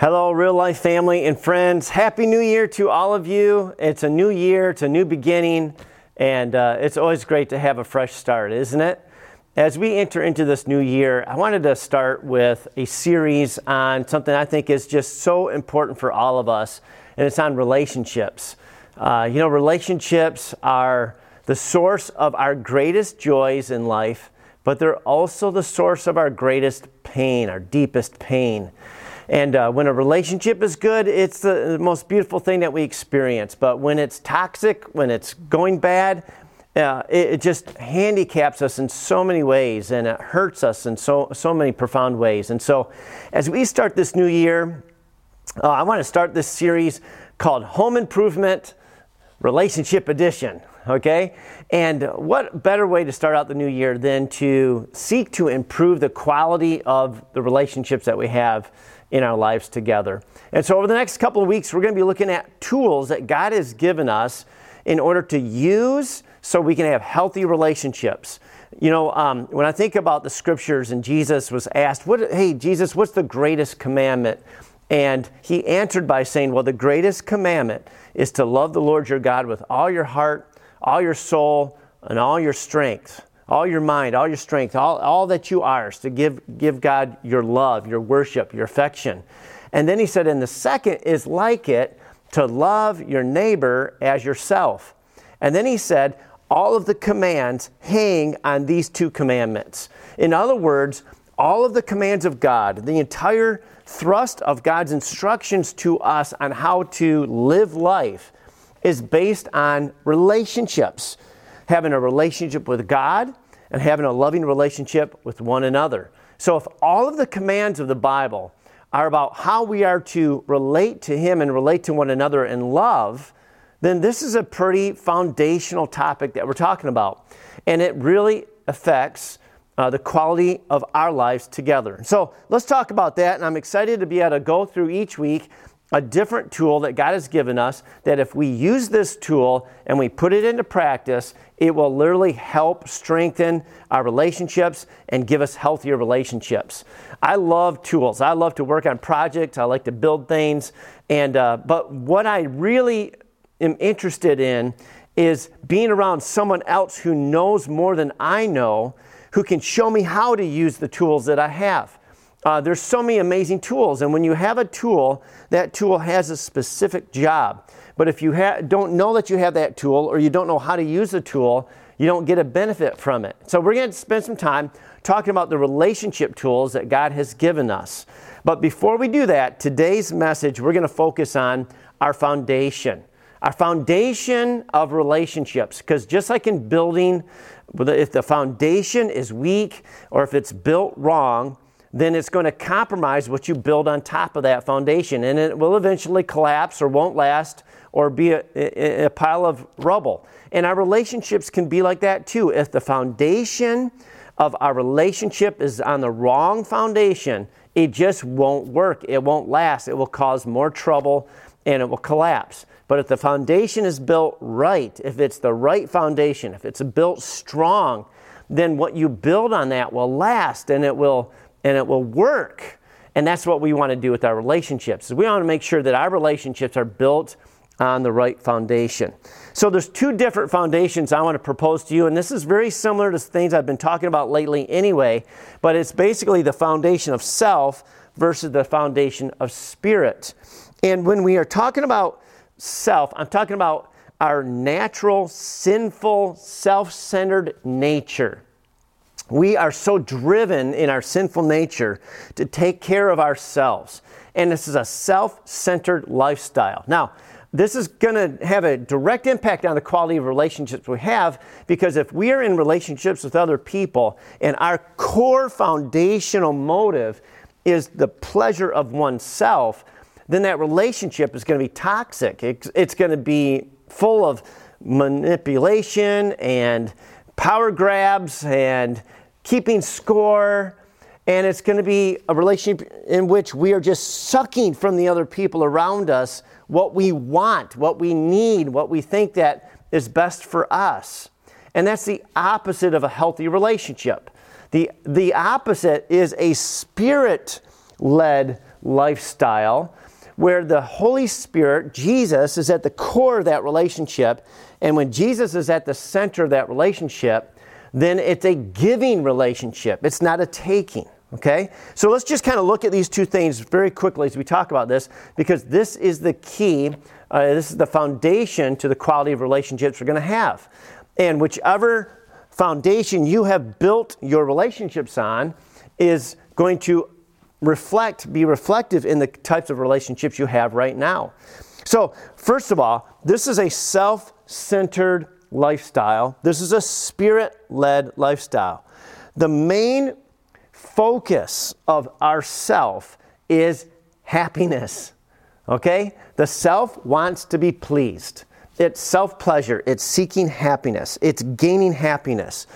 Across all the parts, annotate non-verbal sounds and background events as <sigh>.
Hello, real life family and friends. Happy New Year to all of you. It's a new year, it's a new beginning, and uh, it's always great to have a fresh start, isn't it? As we enter into this new year, I wanted to start with a series on something I think is just so important for all of us, and it's on relationships. Uh, you know, relationships are the source of our greatest joys in life, but they're also the source of our greatest pain, our deepest pain. And uh, when a relationship is good, it's the, most beautiful thing that we experience. But when it's toxic, when it's going bad, uh, it, it, just handicaps us in so many ways and it hurts us in so, so many profound ways. And so, as we start this new year, uh, I want to start this series called Home Improvement Relationship Edition. Okay? And what better way to start out the new year than to seek to improve the quality of the relationships that we have in our lives together. And so, over the next couple of weeks, we're going to be looking at tools that God has given us in order to use so we can have healthy relationships. You know, um, when I think about the scriptures and Jesus was asked, what, Hey, Jesus, what's the greatest commandment? And he answered by saying, Well, the greatest commandment is to love the Lord your God with all your heart, all your soul, and all your strength all your mind, all your strength, all, all that you are, is to give, give God your love, your worship, your affection. And then he said, and the second is like it, to love your neighbor as yourself. And then he said, all of the commands hang on these two commandments. In other words, all of the commands of God, the entire thrust of God's instructions to us on how to live life, is based on relationships having a relationship with God and having a loving relationship with one another. So, if all of the commands of the Bible are about how we are to relate to Him and relate to one another in love, then this is a pretty foundational topic that we're talking about. And it really affects uh, the quality of our lives together. So let's talk about that. And I'm excited to be able to go through each week a different tool that God has given us that if we use this tool and we put it into practice, it will literally help strengthen our relationships and give us healthier relationships. I love tools. I love to work on projects. I like to build things. And, uh, but what I really am interested in is being around someone else who knows more than I know, who can show me how to use the tools that I have. Uh, there's so many amazing tools, and when you have a tool, that tool has a specific job. But if you ha- don't know that you have that tool or you don't know how to use the tool, you don't get a benefit from it. So, we're going to spend some time talking about the relationship tools that God has given us. But before we do that, today's message, we're going to focus on our foundation. Our foundation of relationships. Because just like in building, if the foundation is weak or if it's built wrong, then it's going to compromise what you build on top of that foundation. And it will eventually collapse or won't last or be a, a, pile of rubble. And our relationships can be like that too. If the foundation of our relationship is on the wrong foundation, it just won't work. It won't last. It will cause more trouble and it will collapse. But if the foundation is built right, if it's the right foundation, if it's built strong, then what you build on that will last and it will and it will work. And that's what we want to do with our relationships. We want to make sure that our relationships are built on the right foundation. So there's two different foundations I want to propose to you and this is very similar to things I've been talking about lately anyway, but it's basically the foundation of self versus the foundation of spirit. And when we are talking about self, I'm talking about our natural, sinful, self centered nature. We are so driven in our sinful nature to take care of ourselves. And this is a self centered lifestyle. Now, this is going to have a direct impact on the quality of relationships we have because if we are in relationships with other people and our core foundational motive is the pleasure of oneself, then that relationship is going to be toxic. It's, it's going to be full of manipulation and power grabs and keeping score. And it's going to be a relationship in which we are just sucking from the other people around us what we want, what we need, what we think that is best for us. And that's the opposite of a healthy relationship. The, the opposite is a spirit led lifestyle where the Holy Spirit, Jesus, is at the core of that relationship. And when Jesus is at the center of that relationship, then it's a giving relationship. It's not a taking. Okay? So let's just kind of look at these two things very quickly as we talk about this, because this is the key, uh, this is the foundation to the quality of relationships we're going to have. And whichever foundation you have built your relationships on is going to reflect, be reflective in the types of relationships you have right now. So, first of all, this is a self centered lifestyle. This is a spirit led lifestyle. The main focus of our self is happiness. Okay? The self wants to be pleased. It's self pleasure, it's seeking happiness, it's gaining happiness.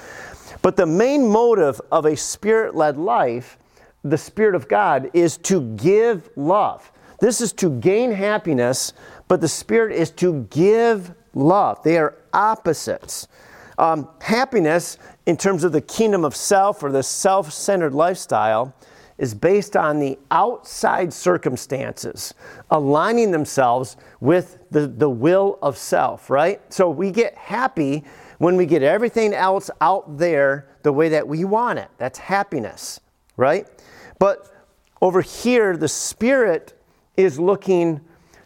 But the main motive of a spirit led life, the Spirit of God, is to give love. This is to gain happiness, but the Spirit is to give love. They are opposites. Um, happiness, in terms of the kingdom of self or the self centered lifestyle, is based on the outside circumstances aligning themselves with the, the will of self, right? So we get happy when we get everything else out there the way that we want it. That's happiness, right? But over here, the Spirit is looking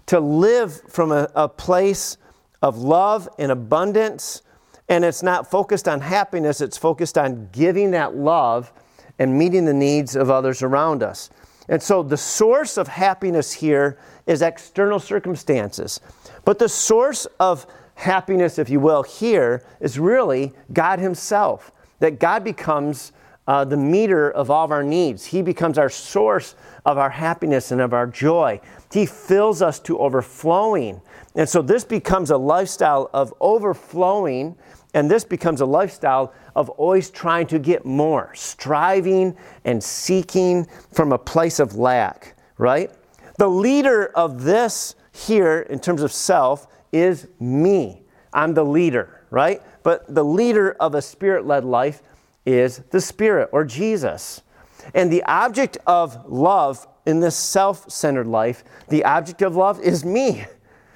to live from a, a place of love and abundance. And it's not focused on happiness, it's focused on giving that love and meeting the needs of others around us. And so the source of happiness here is external circumstances. But the source of happiness, if you will, here is really God Himself. That God becomes uh, the meter of all of our needs. He becomes our source of our happiness and of our joy. He fills us to overflowing. And so this becomes a lifestyle of overflowing, and this becomes a lifestyle of always trying to get more, striving and seeking from a place of lack, right? The leader of this here, in terms of self, is me. I'm the leader, right? But the leader of a spirit led life is the Spirit or Jesus. And the object of love in this self centered life, the object of love is me.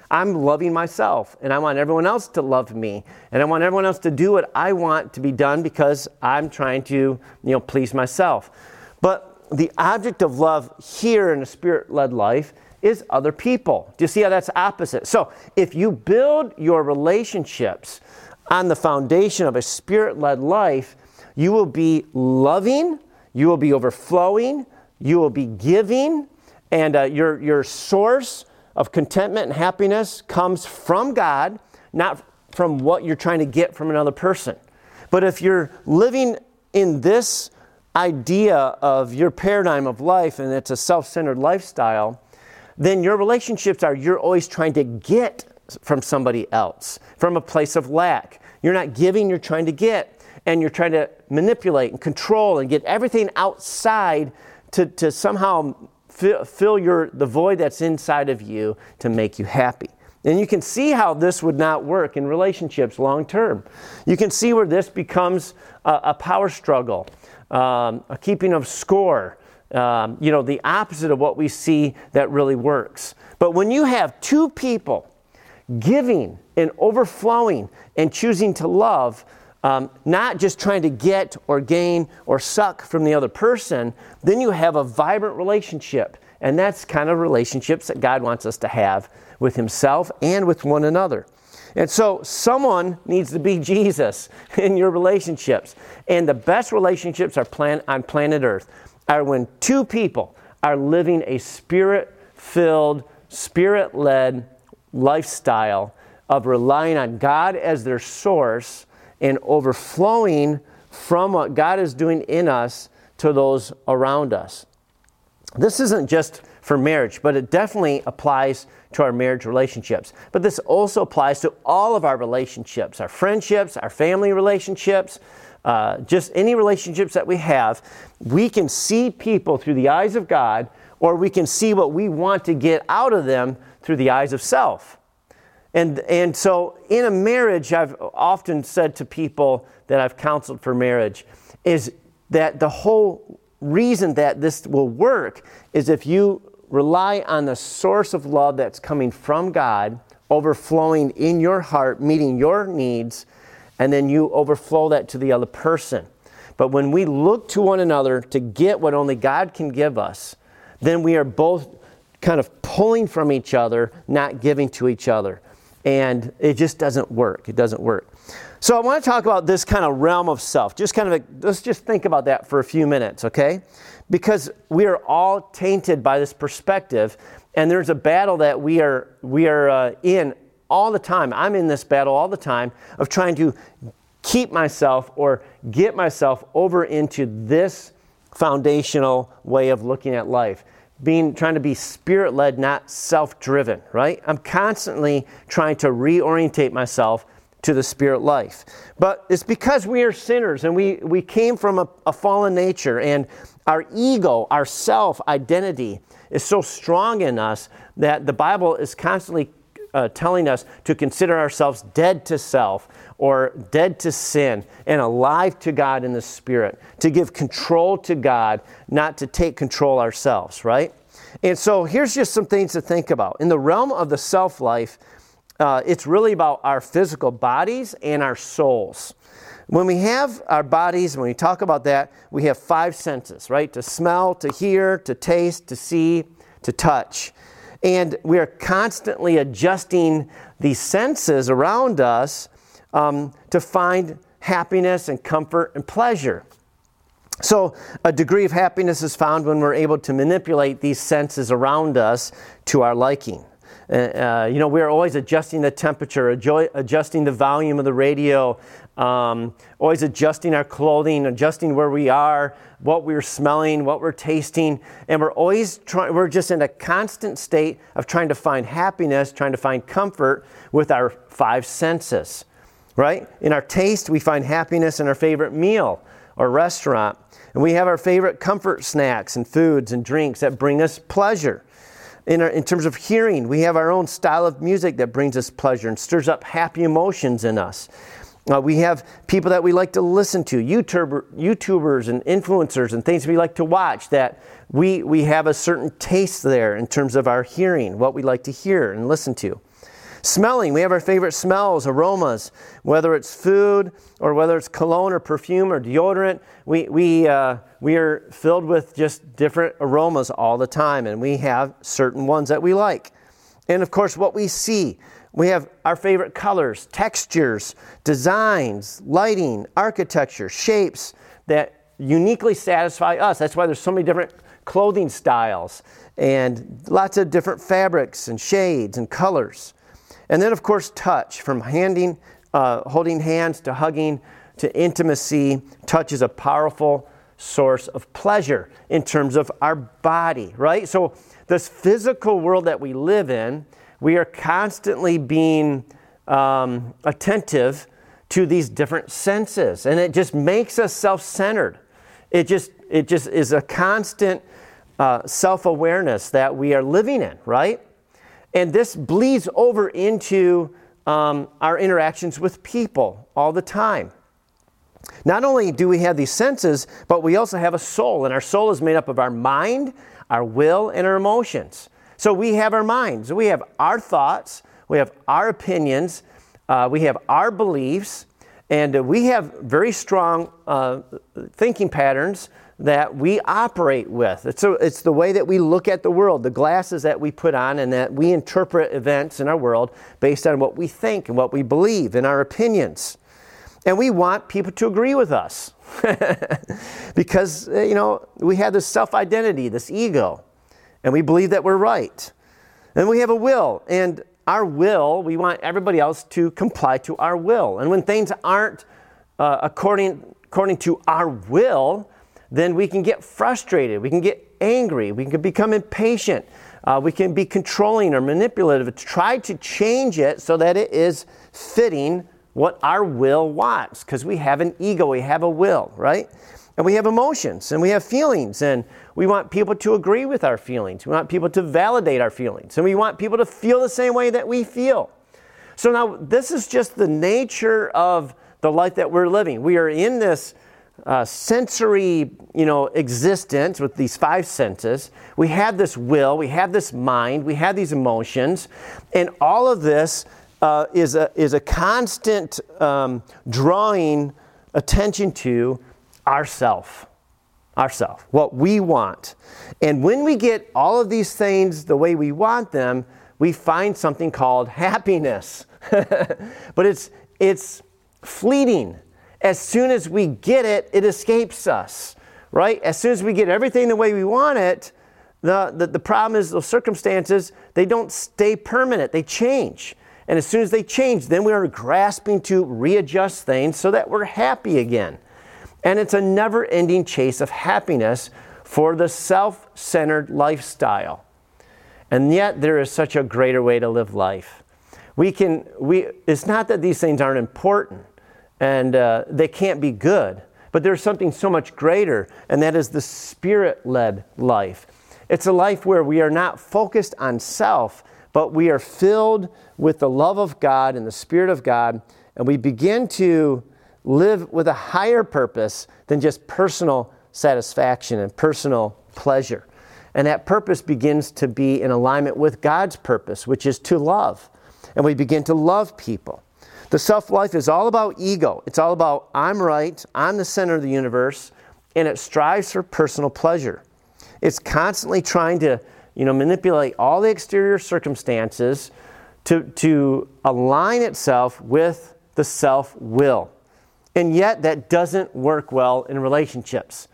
I'm loving myself, and I want everyone else to love me, and I want everyone else to do what I want to be done because I'm trying to, you know, please myself. But the object of love here in a spirit-led life is other people. Do you see how that's opposite? So, if you build your relationships on the foundation of a spirit-led life, you will be loving, you will be overflowing, you will be giving, and uh, your, your source of contentment and happiness comes from God, not from what you're trying to get from another person. But if you're living in this idea of your paradigm of life and it's a self centered lifestyle, then your relationships are you're always trying to get from somebody else, from a place of lack. You're not giving, you're trying to get. And you're trying to manipulate and control and get everything outside to, to somehow fill, fill your, the void that's inside of you to make you happy. And you can see how this would not work in relationships long term. You can see where this becomes a, a power struggle, um, a keeping of score, um, you know, the opposite of what we see that really works. But when you have two people giving and overflowing and choosing to love, um, not just trying to get or gain or suck from the other person, then you have a vibrant relationship. And that's kind of relationships that God wants us to have with Himself and with one another. And so, someone needs to be <laughs> Jesus in your relationships. And the best relationships are plan- on planet Earth are when two people are living a spirit filled, spirit led lifestyle of relying on God as their source and overflowing from what God is doing in us to those around us. This isn't just for marriage, but it definitely applies to our marriage relationships. But this also applies to all of our relationships, our friendships, our family relationships, uh, just any relationships that we have. We can see people through the eyes of God, or we can see what we want to get out of them through the eyes of self. And, and so in a marriage, I've often said to people that I've counseled for marriage is that the whole reason that this will work is if you rely on the source of love that's coming from God, overflowing in your heart, meeting your needs, and then you overflow that to the other person. But when we look to one another to get what only God can give us, then we are both kind of pulling from each other, not giving to each other. And it just doesn't work. It doesn't work. So I want to talk about this kind of realm of self. Just kind of, a, let's just think about that for a few minutes, okay? Because we are all tainted by this perspective, and there's a battle that we are we are uh, in all the time. I'm in this battle all the time of trying to keep myself or get myself over into this foundational way of looking at life being trying to be spirit led not self-driven right? I'm constantly trying to reorientate myself to the spirit life. But it's because we are sinners and we, we came from a, a fallen nature and our ego our self identity is so strong in us that the bible is constantly uh, telling us to consider ourselves dead to self or dead to sin and alive to God in the Spirit, to give control to God, not to take control ourselves, right? And so here's just some things to think about. In the realm of the self life, uh, it's really about our physical bodies and our souls. When we have our bodies, when we talk about that, we have five senses, right? To smell, to hear, to taste, to see, to touch. And we are constantly adjusting the senses around us um, to find happiness and comfort and pleasure. So, a degree of happiness is found when we're able to manipulate these senses around us to our liking. Uh, uh you know, we're always adjusting the temperature, adjusting the volume of the radio, um, always adjusting our clothing, adjusting where we are, what we're smelling, what we're tasting, and we're always trying, we're just in a constant state of trying to find happiness, trying to find comfort with our five senses, right? In our taste, we find happiness in our favorite meal or restaurant, and we have our favorite comfort snacks and foods and drinks that bring us pleasure. In, our, in terms of hearing, we have our own style of music that brings us pleasure and stirs up happy emotions in us. Uh, we have people that we like to listen to, YouTuber, YouTubers and influencers and things we like to watch that we, we have a certain taste there in terms of our hearing, what we like to hear and listen to. Smelling, we have our favorite smells, aromas, whether it's food or whether it's cologne or perfume or deodorant. We, we, uh, we are filled with just different aromas all the time, and we have certain ones that we like. And of course, what we see, we have our favorite colors, textures, designs, lighting, architecture, shapes that uniquely satisfy us. That's why there's so many different clothing styles and lots of different fabrics and shades and colors. And then, of course, touch from handing, uh, holding hands to hugging to intimacy. Touch is a powerful source of pleasure in terms of our body, right? So, this physical world that we live in, we are constantly being um, attentive to these different senses, and it just makes us self-centered. It just it just is a constant uh, self-awareness that we are living in, right? And this bleeds over into um, our interactions with people all the time. Not only do we have these senses, but we also have a soul, and our soul is made up of our mind, our will, and our emotions. So we have our minds, we have our thoughts, we have our opinions, uh, we have our beliefs, and uh, we have very strong uh, thinking patterns that we operate with. It's, a, it's the way that we look at the world, the glasses that we put on, and that we interpret events in our world based on what we think and what we believe and our opinions. And we want people to agree with us <laughs> because, uh, you know, we have this self identity, this ego and we believe that we're right. And we have a will, and our will, we want everybody else to comply to our will. And when things aren't uh, according, according to our will, then we can get frustrated, we can get angry, we can become impatient, uh, we can be controlling or manipulative, to try to change it so that it is fitting what our will wants, because we have an ego, we have a will, right? And we have emotions and we have feelings, and we want people to agree with our feelings. We want people to validate our feelings, and we want people to feel the same way that we feel. So now, this is just the nature of the life that we're living. We are in this uh, sensory, you know, existence with these five senses. We have this will, we have this mind, we have these emotions, and all of this uh, is, a, is a constant um, drawing attention to ourself ourself what we want and when we get all of these things the way we want them we find something called <laughs> happiness <laughs> but it's it's fleeting as soon as we get it, it escapes us, right? As soon as we get everything the way we want it, the, the, the problem is those circumstances, they don't stay permanent, they change. And as soon as they change, then we are grasping to readjust things so that we're happy again. And it's a never ending chase of happiness for the self centered lifestyle. And yet, there is such a greater way to live life. We can, we, it's not that these things aren't important, and uh, they can't be good. But there's something so much greater, and that is the spirit led life. It's a life where we are not focused on self, but we are filled with the love of God and the Spirit of God, and we begin to live with a higher purpose than just personal satisfaction and personal pleasure. And that purpose begins to be in alignment with God's purpose, which is to love. And we begin to love people. The self life is all about ego. It's all about I'm right, I'm the center of the universe, and it strives for personal pleasure. It's constantly trying to you know, manipulate all the exterior circumstances to, to align itself with the self will. And yet, that doesn't work well in relationships.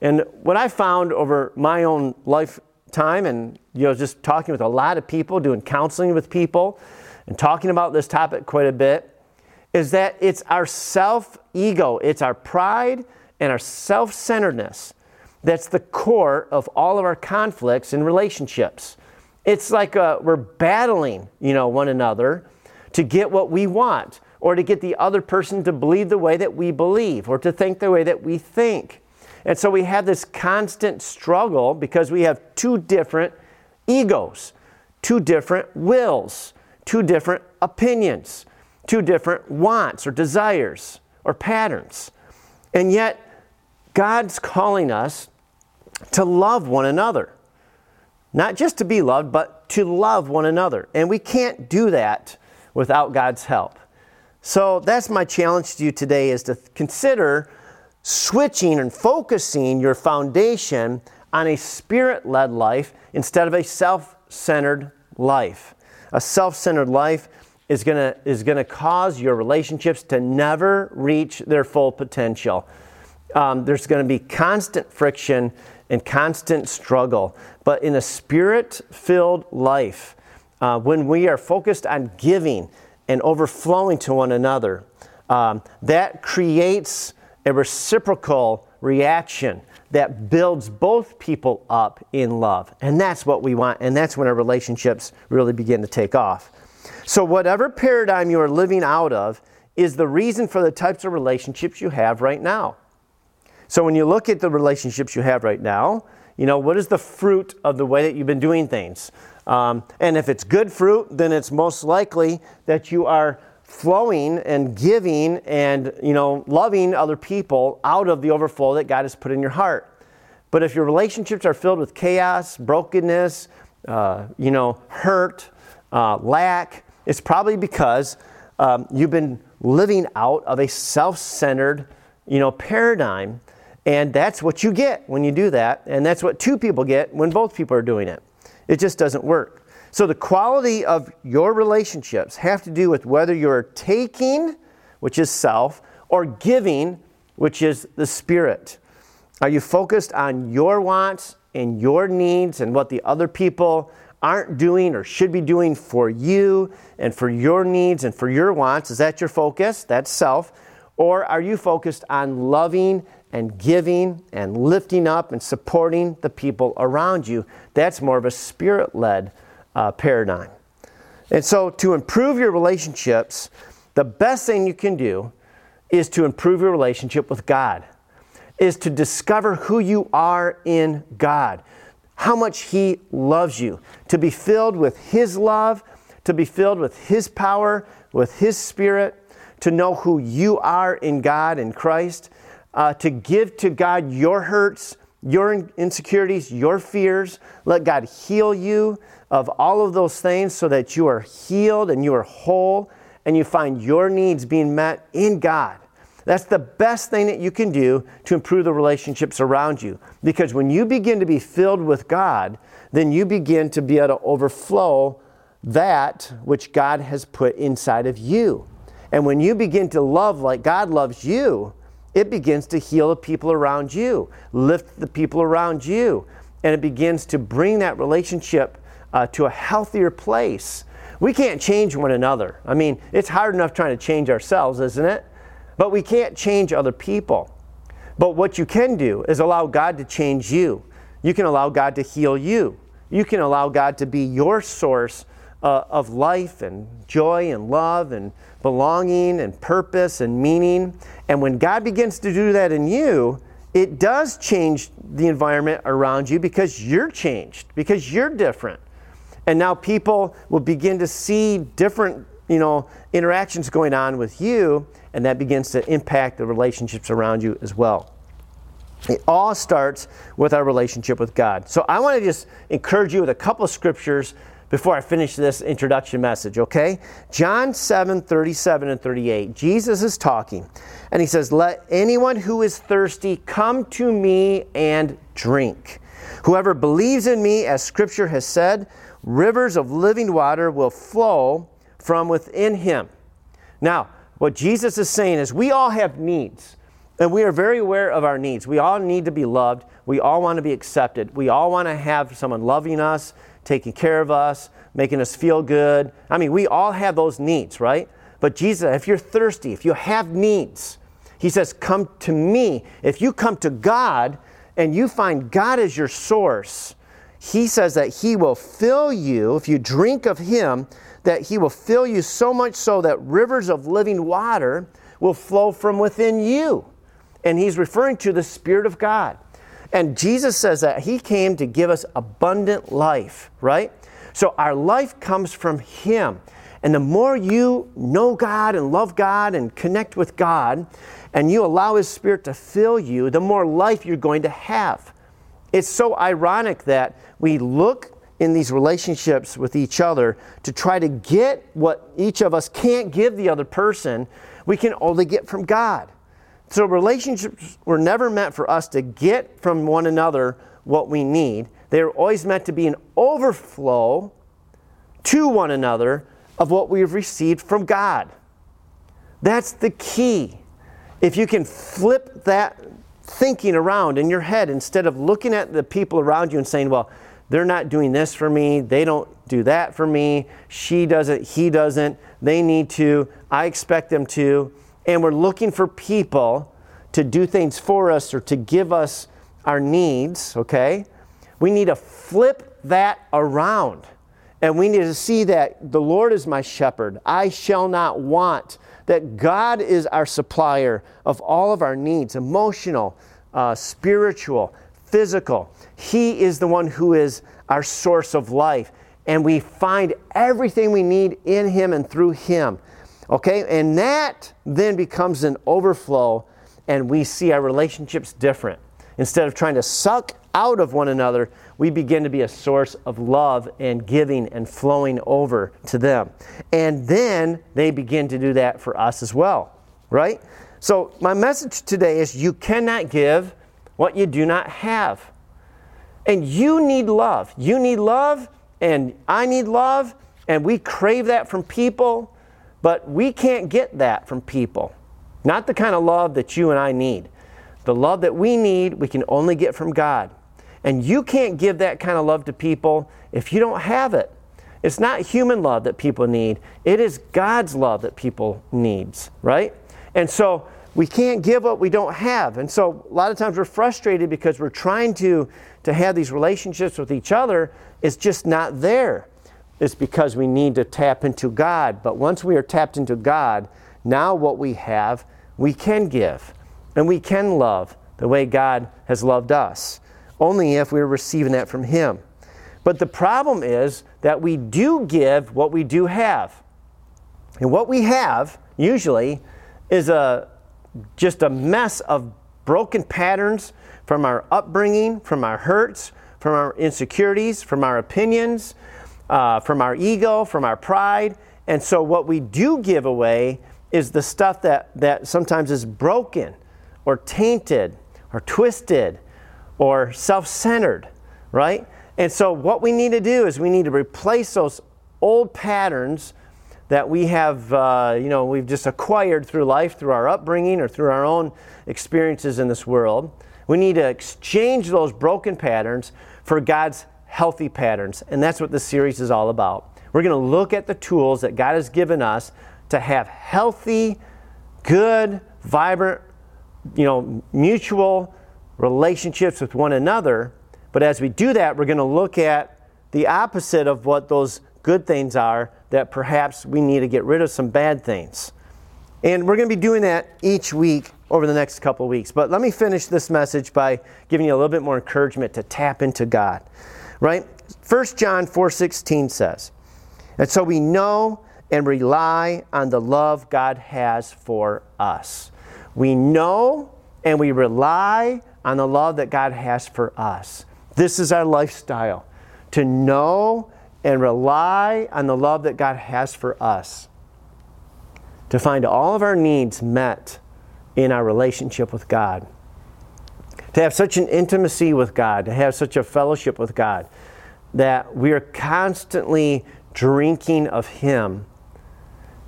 And what I found over my own lifetime, and you know, just talking with a lot of people, doing counseling with people, and talking about this topic quite a bit, is that it's our self ego, it's our pride and our self centeredness that's the core of all of our conflicts in relationships. It's like uh, we're battling, you know, one another to get what we want, or to get the other person to believe the way that we believe, or to think the way that we think. And so we have this constant struggle because we have two different egos, two different wills, two different opinions two different wants or desires or patterns. And yet, God's calling us to love one another. Not just to be loved, but to love one another. And we can't do that without God's help. So that's my challenge to you today is to consider switching and focusing your foundation on a spirit led life instead of a self centered life. A self centered life is going to is to cause your relationships to never reach their full potential. Um, there's going to be constant friction and constant struggle. But in a spirit filled life, uh, when we are focused on giving and overflowing to one another, um, that creates a reciprocal reaction that builds both people up in love. And that's what we want. And that's when our relationships really begin to take off. So, whatever paradigm you are living out of is the reason for the types of relationships you have right now. So, when you look at the relationships you have right now, you know, what is the fruit of the way that you've been doing things? Um, and if it's good fruit, then it's most likely that you are flowing and giving and, you know, loving other people out of the overflow that God has put in your heart. But if your relationships are filled with chaos, brokenness, uh, you know, hurt, uh, lack, it's probably because um, you've been living out of a self-centered, you know, paradigm, and that's what you get when you do that, and that's what two people get when both people are doing it. It just doesn't work. So the quality of your relationships have to do with whether you're taking, which is self, or giving, which is the spirit. Are you focused on your wants and your needs and what the other people aren't doing or should be doing for you and for your needs and for your wants? Is that your focus? That's self. Or are you focused on loving and giving and lifting up and supporting the people around you? That's more of a spirit led uh, paradigm. And so, to improve your relationships, the best thing you can do is to improve your relationship with God, is to discover who you are in God how much He loves you, to be filled with His love, to be filled with His power, with His Spirit, to know who you are in God and Christ, uh, to give to God your hurts, your insecurities, your fears. Let God heal you of all of those things so that you are healed and you are whole and you find your needs being met in God. That's the best thing that you can do to improve the relationships around you. Because when you begin to be filled with God, then you begin to be able to overflow that which God has put inside of you. And when you begin to love like God loves you, it begins to heal the people around you, lift the people around you, and it begins to bring that relationship uh, to a healthier place. We can't change one another. I mean, it's hard enough trying to change ourselves, isn't it? But we can't change other people. But what you can do is allow God to change you. You can allow God to heal you. You can allow God to be your source uh, of life and joy and love and belonging and purpose and meaning. And when God begins to do that in you, it does change the environment around you because you're changed, because you're different. And now people will begin to see different, you know, interactions going on with you, and that begins to impact the relationships around you as well. It all starts with our relationship with God. So I want to just encourage you with a couple of scriptures before I finish this introduction message, okay? John 7 37 and 38. Jesus is talking, and he says, Let anyone who is thirsty come to me and drink. Whoever believes in me, as scripture has said, rivers of living water will flow from within him. Now, what Jesus is saying is we all have needs. And we are very aware of our needs. We all need to be loved. We all want to be accepted. We all want to have someone loving us taking care of us, making us feel good. I mean, we all have those needs, right? But Jesus, if you're thirsty, if you have needs, He says, Come to me. If you come to God and you find God as your source, He says that He will fill you, if you drink of Him, that He will fill you so much so that rivers of living water will flow from within you. And He's referring to the Spirit of God. And Jesus says that He came to give us abundant life, right? So our life comes from Him. And the more you know God and love God and connect with God, and you allow His Spirit to fill you, the more life you're going to have. It's so ironic that we look in these relationships with each other to try to get what each of us can't give the other person, we can only get from God. So relationships were never meant for us to get from one another what we need. They were always meant to be an overflow to one another of what we have received from God. That's the key. If you can flip that thinking around in your head instead of looking at the people around you and saying, well, they're not doing this for me, they don't do that for me, she doesn't, he doesn't, they need to, I expect them to and we're looking for people to do things for us or to give us our needs, okay? We need to flip that around. And we need to see that the Lord is my shepherd. I shall not want. That God is our supplier of all of our needs emotional, uh, spiritual, physical. He is the one who is our source of life. And we find everything we need in Him and through Him. Okay, and that then becomes an overflow, and we see our relationships different. Instead of trying to suck out of one another, we begin to be a source of love and giving and flowing over to them. And then they begin to do that for us as well, right? So, my message today is you cannot give what you do not have. And you need love. You need love, and I need love, and we crave that from people. But we can't get that from people. Not the kind of love that you and I need. The love that we need, we can only get from God. And you can't give that kind of love to people if you don't have it. It's not human love that people need. It is God's love that people needs, right? And so we can't give what we don't have. And so a lot of times we're frustrated because we're trying to to have these relationships with each other it's just not there is because we need to tap into God. But once we are tapped into God, now what we have, we can give and we can love the way God has loved us, only if we're receiving that from Him. But the problem is that we do give what we do have. And what we have, usually, is a, just a mess of broken patterns from our upbringing, from our hurts, from our insecurities, from our opinions, uh, from our ego, from our pride. And so, what we do give away is the stuff that, that sometimes is broken or tainted or twisted or self centered, right? And so, what we need to do is we need to replace those old patterns that we have, uh, you know, we've just acquired through life, through our upbringing, or through our own experiences in this world. We need to exchange those broken patterns for God's healthy patterns. And that's what this series is all about. We're going to look at the tools that God has given us to have healthy, good, vibrant, you know, mutual relationships with one another. But as we do that, we're going to look at the opposite of what those good things are that perhaps we need to get rid of some bad things. And we're going to be doing that each week over the next couple weeks. But let me finish this message by giving you a little bit more encouragement to tap into God. Right? 1 John 4:16 says, "And so we know and rely on the love God has for us." We know and we rely on the love that God has for us. This is our lifestyle to know and rely on the love that God has for us. To find all of our needs met in our relationship with God. To have such an intimacy with God, to have such a fellowship with God, that we are constantly drinking of Him,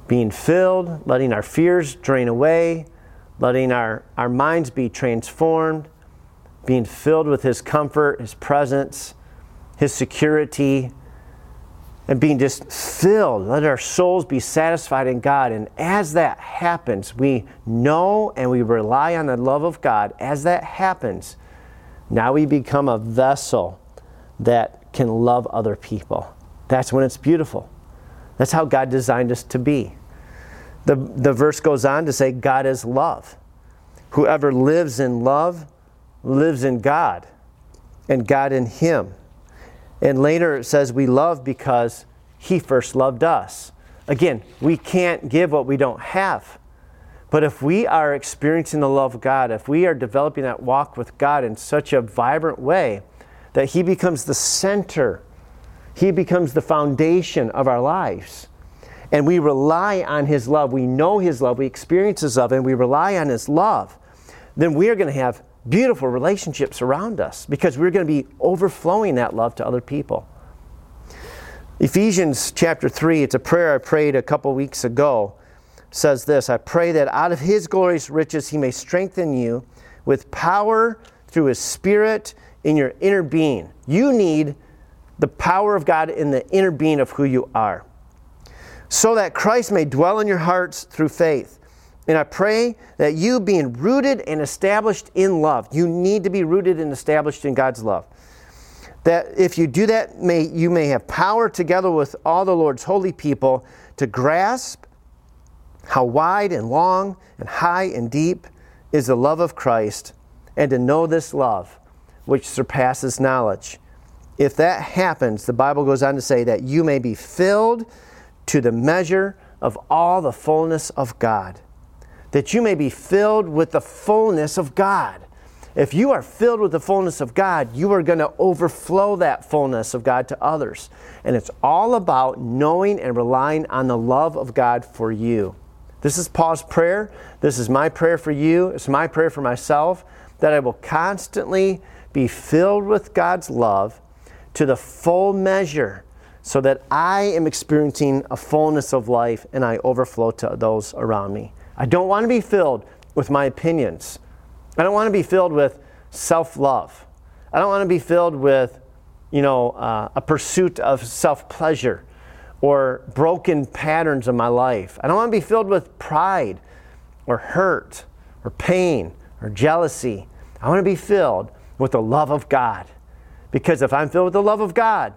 being filled, letting our fears drain away, letting our, our minds be transformed, being filled with His comfort, His presence, His security, and being just filled. Let our souls be satisfied in God. And as that happens, we know and we rely on the love of God. As that happens, now we become a vessel that can love other people. That's when it's beautiful. That's how God designed us to be. The, the verse goes on to say, God is love. Whoever lives in love lives in God, and God in him. And later it says we love because he first loved us. Again, we can't give what we don't have. But if we are experiencing the love of God, if we are developing that walk with God in such a vibrant way that He becomes the center, He becomes the foundation of our lives, and we rely on His love, we know His love, we experience His love, and we rely on His love, then we are going to have beautiful relationships around us because we're going to be overflowing that love to other people. Ephesians chapter 3, it's a prayer I prayed a couple weeks ago, says this I pray that out of his glorious riches he may strengthen you with power through his spirit in your inner being. You need the power of God in the inner being of who you are. So that Christ may dwell in your hearts through faith and I pray that you, being rooted and established in love, you need to be rooted and established in God's love. That if you do that, may, you may have power together with all the Lord's holy people to grasp how wide and long and high and deep is the love of Christ, and to know this love which surpasses knowledge. If that happens, the Bible goes on to say that you may be filled to the measure of all the fullness of God that you may be filled with the fullness of God. If you are filled with the fullness of God, you are going to overflow that fullness of God to others. And it's all about knowing and relying on the love of God for you. This is Paul's prayer. This is my prayer for you. It's my prayer for myself that I will constantly be filled with God's love to the full measure so that I am experiencing a fullness of life and I overflow to those around me. I don't want to be filled with my opinions. I don't want to be filled with self love. I don't want to be filled with, you know, uh, a pursuit of self pleasure or broken patterns of my life. I don't want to be filled with pride or hurt or pain or jealousy. I want to be filled with the love of God. Because if I'm filled with the love of God,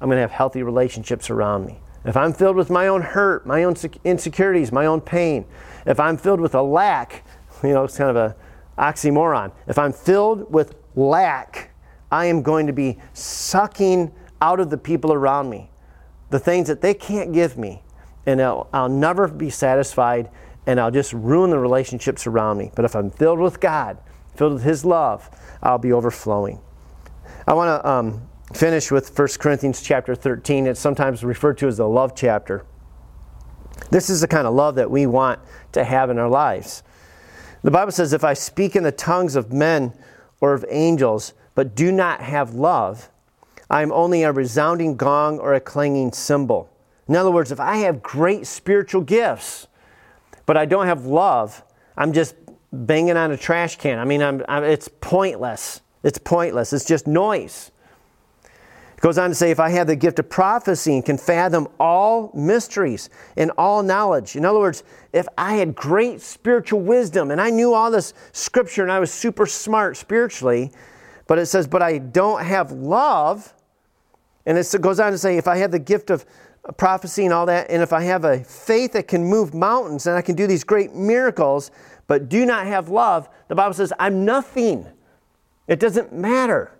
I'm going to have healthy relationships around me. If I'm filled with my own hurt, my own insecurities, my own pain, if I'm filled with a lack, <laughs> you know, it's kind of a oxymoron. If I'm filled with lack, I am going to be sucking out of the people around me the things that they can't give me. And I'll, I'll never be satisfied and I'll just ruin the relationships around me. But if I'm filled with God, filled with His love, I'll be overflowing. I want to um, finish with 1 Corinthians chapter 13. It's sometimes referred to as the love chapter. This is the kind of love that we want to have in our lives. The Bible says, If I speak in the tongues of men or of angels, but do not have love, I am only a resounding gong or a clanging cymbal. In other words, if I have great spiritual gifts, but I don't have love, I'm just banging on a trash can. I mean, I'm, I'm, it's pointless. It's pointless. It's just noise. Goes on to say, if I have the gift of prophecy and can fathom all mysteries and all knowledge. In other words, if I had great spiritual wisdom and I knew all this scripture and I was super smart spiritually, but it says, but I don't have love. And it goes on to say, if I have the gift of prophecy and all that, and if I have a faith that can move mountains and I can do these great miracles, but do not have love, the Bible says, I'm nothing. It doesn't matter.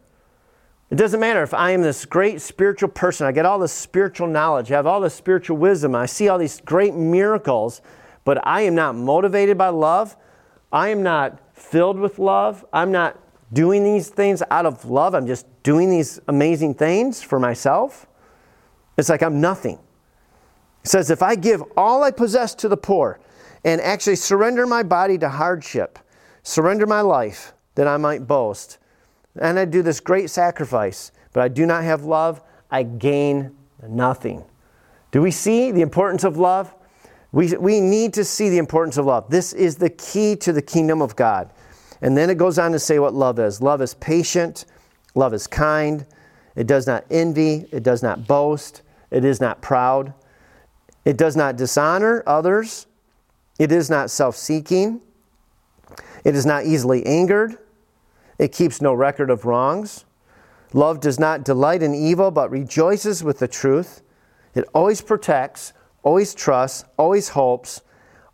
It doesn't matter if I am this great spiritual person, I get all this spiritual knowledge, I have all this spiritual wisdom, I see all these great miracles, but I am not motivated by love. I am not filled with love. I'm not doing these things out of love. I'm just doing these amazing things for myself. It's like I'm nothing. It says, if I give all I possess to the poor and actually surrender my body to hardship, surrender my life that I might boast, and I do this great sacrifice, but I do not have love, I gain nothing. Do we see the importance of love? We, we need to see the importance of love. This is the key to the kingdom of God. And then it goes on to say what love is love is patient, love is kind, it does not envy, it does not boast, it is not proud, it does not dishonor others, it is not self seeking, it is not easily angered, it keeps no record of wrongs. Love does not delight in evil, but rejoices with the truth. It always protects, always trusts, always hopes,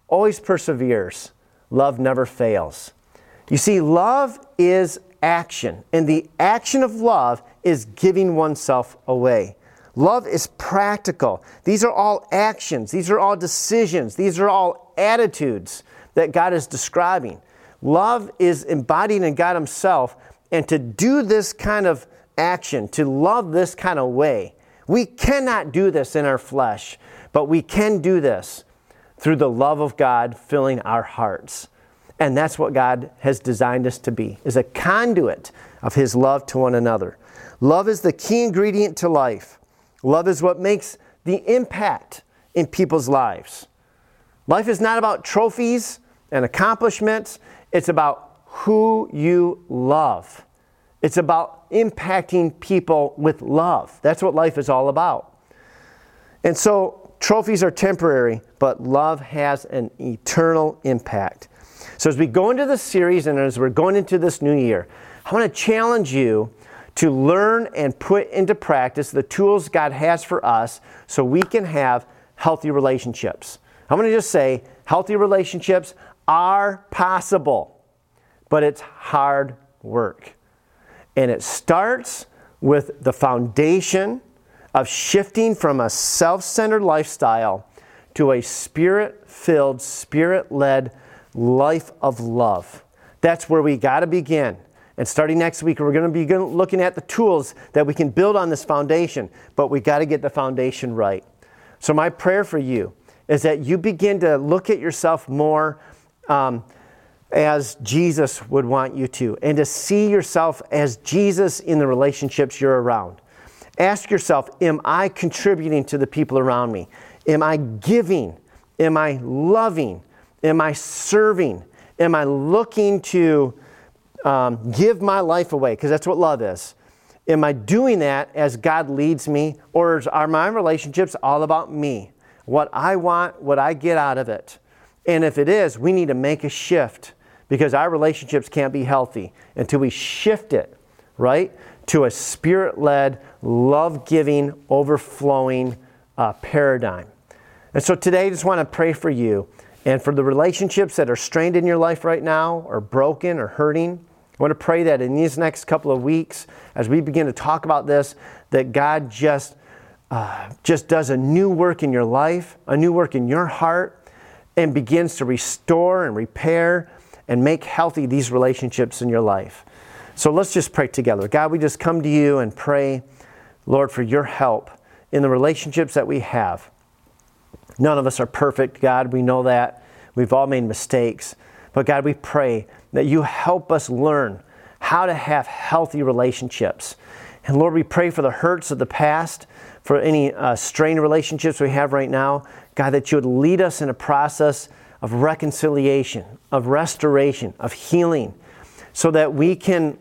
always perseveres. Love never fails. You see, love is action, and the action of love is giving oneself away. Love is practical. These are all actions, these are all decisions, these are all attitudes that God is describing. Love is embodied in God Himself, and to do this kind of action, to love this kind of way, we cannot do this in our flesh, but we can do this through the love of God filling our hearts. And that's what God has designed us to be, is a conduit of his love to one another. Love is the key ingredient to life. Love is what makes the impact in people's lives. Life is not about trophies and accomplishments, it's about who you love. It's about impacting people with love. That's what life is all about. And so, trophies are temporary, but love has an eternal impact. So, as we go into this series and as we're going into this new year, I want to challenge you to learn and put into practice the tools God has for us so we can have healthy relationships. I'm going to just say healthy relationships are possible, but it's hard work. And it starts with the foundation of shifting from a self centered lifestyle to a spirit filled, spirit led life of love. That's where we got to begin. And starting next week, we're going to be looking at the tools that we can build on this foundation, but we got to get the foundation right. So, my prayer for you is that you begin to look at yourself more um, as Jesus would want you to, and to see yourself as Jesus in the relationships you're around. Ask yourself Am I contributing to the people around me? Am I giving? Am I loving? Am I serving? Am I looking to um, give my life away? Because that's what love is. Am I doing that as God leads me? Or are my relationships all about me? What I want, what I get out of it? And if it is, we need to make a shift because our relationships can't be healthy until we shift it, right? To a spirit led, love giving, overflowing uh, paradigm. And so today, I just want to pray for you and for the relationships that are strained in your life right now, or broken, or hurting, I want to pray that in these next couple of weeks, as we begin to talk about this, that God just uh, just does a new work in your life, a new work in your heart, and begins to restore and repair and make healthy these relationships in your life. So let's just pray together. God, we just come to you and pray, Lord, for your help in the relationships that we have. None of us are perfect, God. We know that. We've all made mistakes. But God, we pray that you help us learn how to have healthy relationships. And Lord, we pray for the hurts of the past, for any uh, strained relationships we have right now. God, that you would lead us in a process of reconciliation, of restoration, of healing, so that we can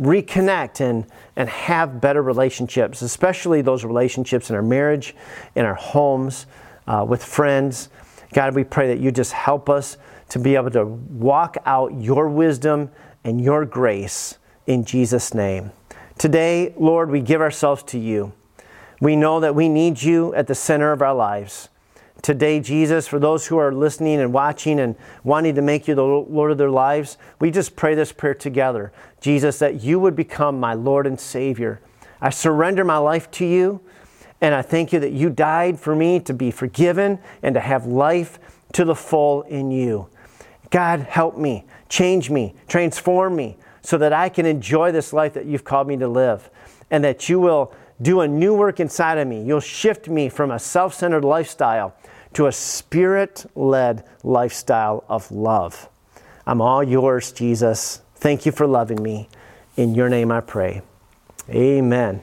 reconnect and, and have better relationships, especially those relationships in our marriage, in our homes, uh, with friends. God, we pray that you just help us to be able to walk out your wisdom and your grace in Jesus' name. Today, Lord, we give ourselves to you. We know that we need you at the center of our lives. Today, Jesus, for those who are listening and watching and wanting to make you the Lord of their lives, we just pray this prayer together. Jesus, that you would become my Lord and Savior. I surrender my life to you, and I thank you that you died for me to be forgiven and to have life to the full in you. God, help me, change me, transform me, so that I can enjoy this life that you've called me to live, and that you will do a new work inside of me. You'll shift me from a self centered lifestyle to a spirit led lifestyle of love. I'm all yours, Jesus. Thank you for loving me. In your name I pray. Amen.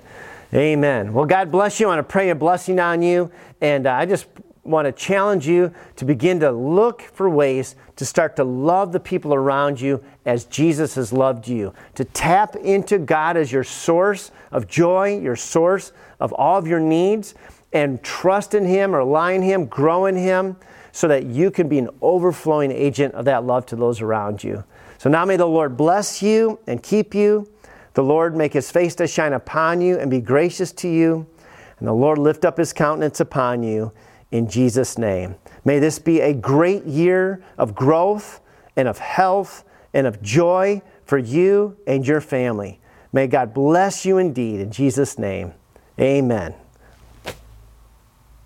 Amen. Well, God bless you. I want to pray a blessing on you. And uh, I just want to challenge you to begin to look for ways to start to love the people around you as Jesus has loved you. To tap into God as your source of joy, your source of all of your needs, and trust in Him, or rely on Him, grow in Him, so that you can be an overflowing agent of that love to those around you. So now may the Lord bless you and keep you. The Lord make His face to shine upon you and be gracious to you. And the Lord lift up His countenance upon you in Jesus' name. May this be a great year of growth and of health and of joy for you and your family. May God bless you indeed in Jesus' name. Amen.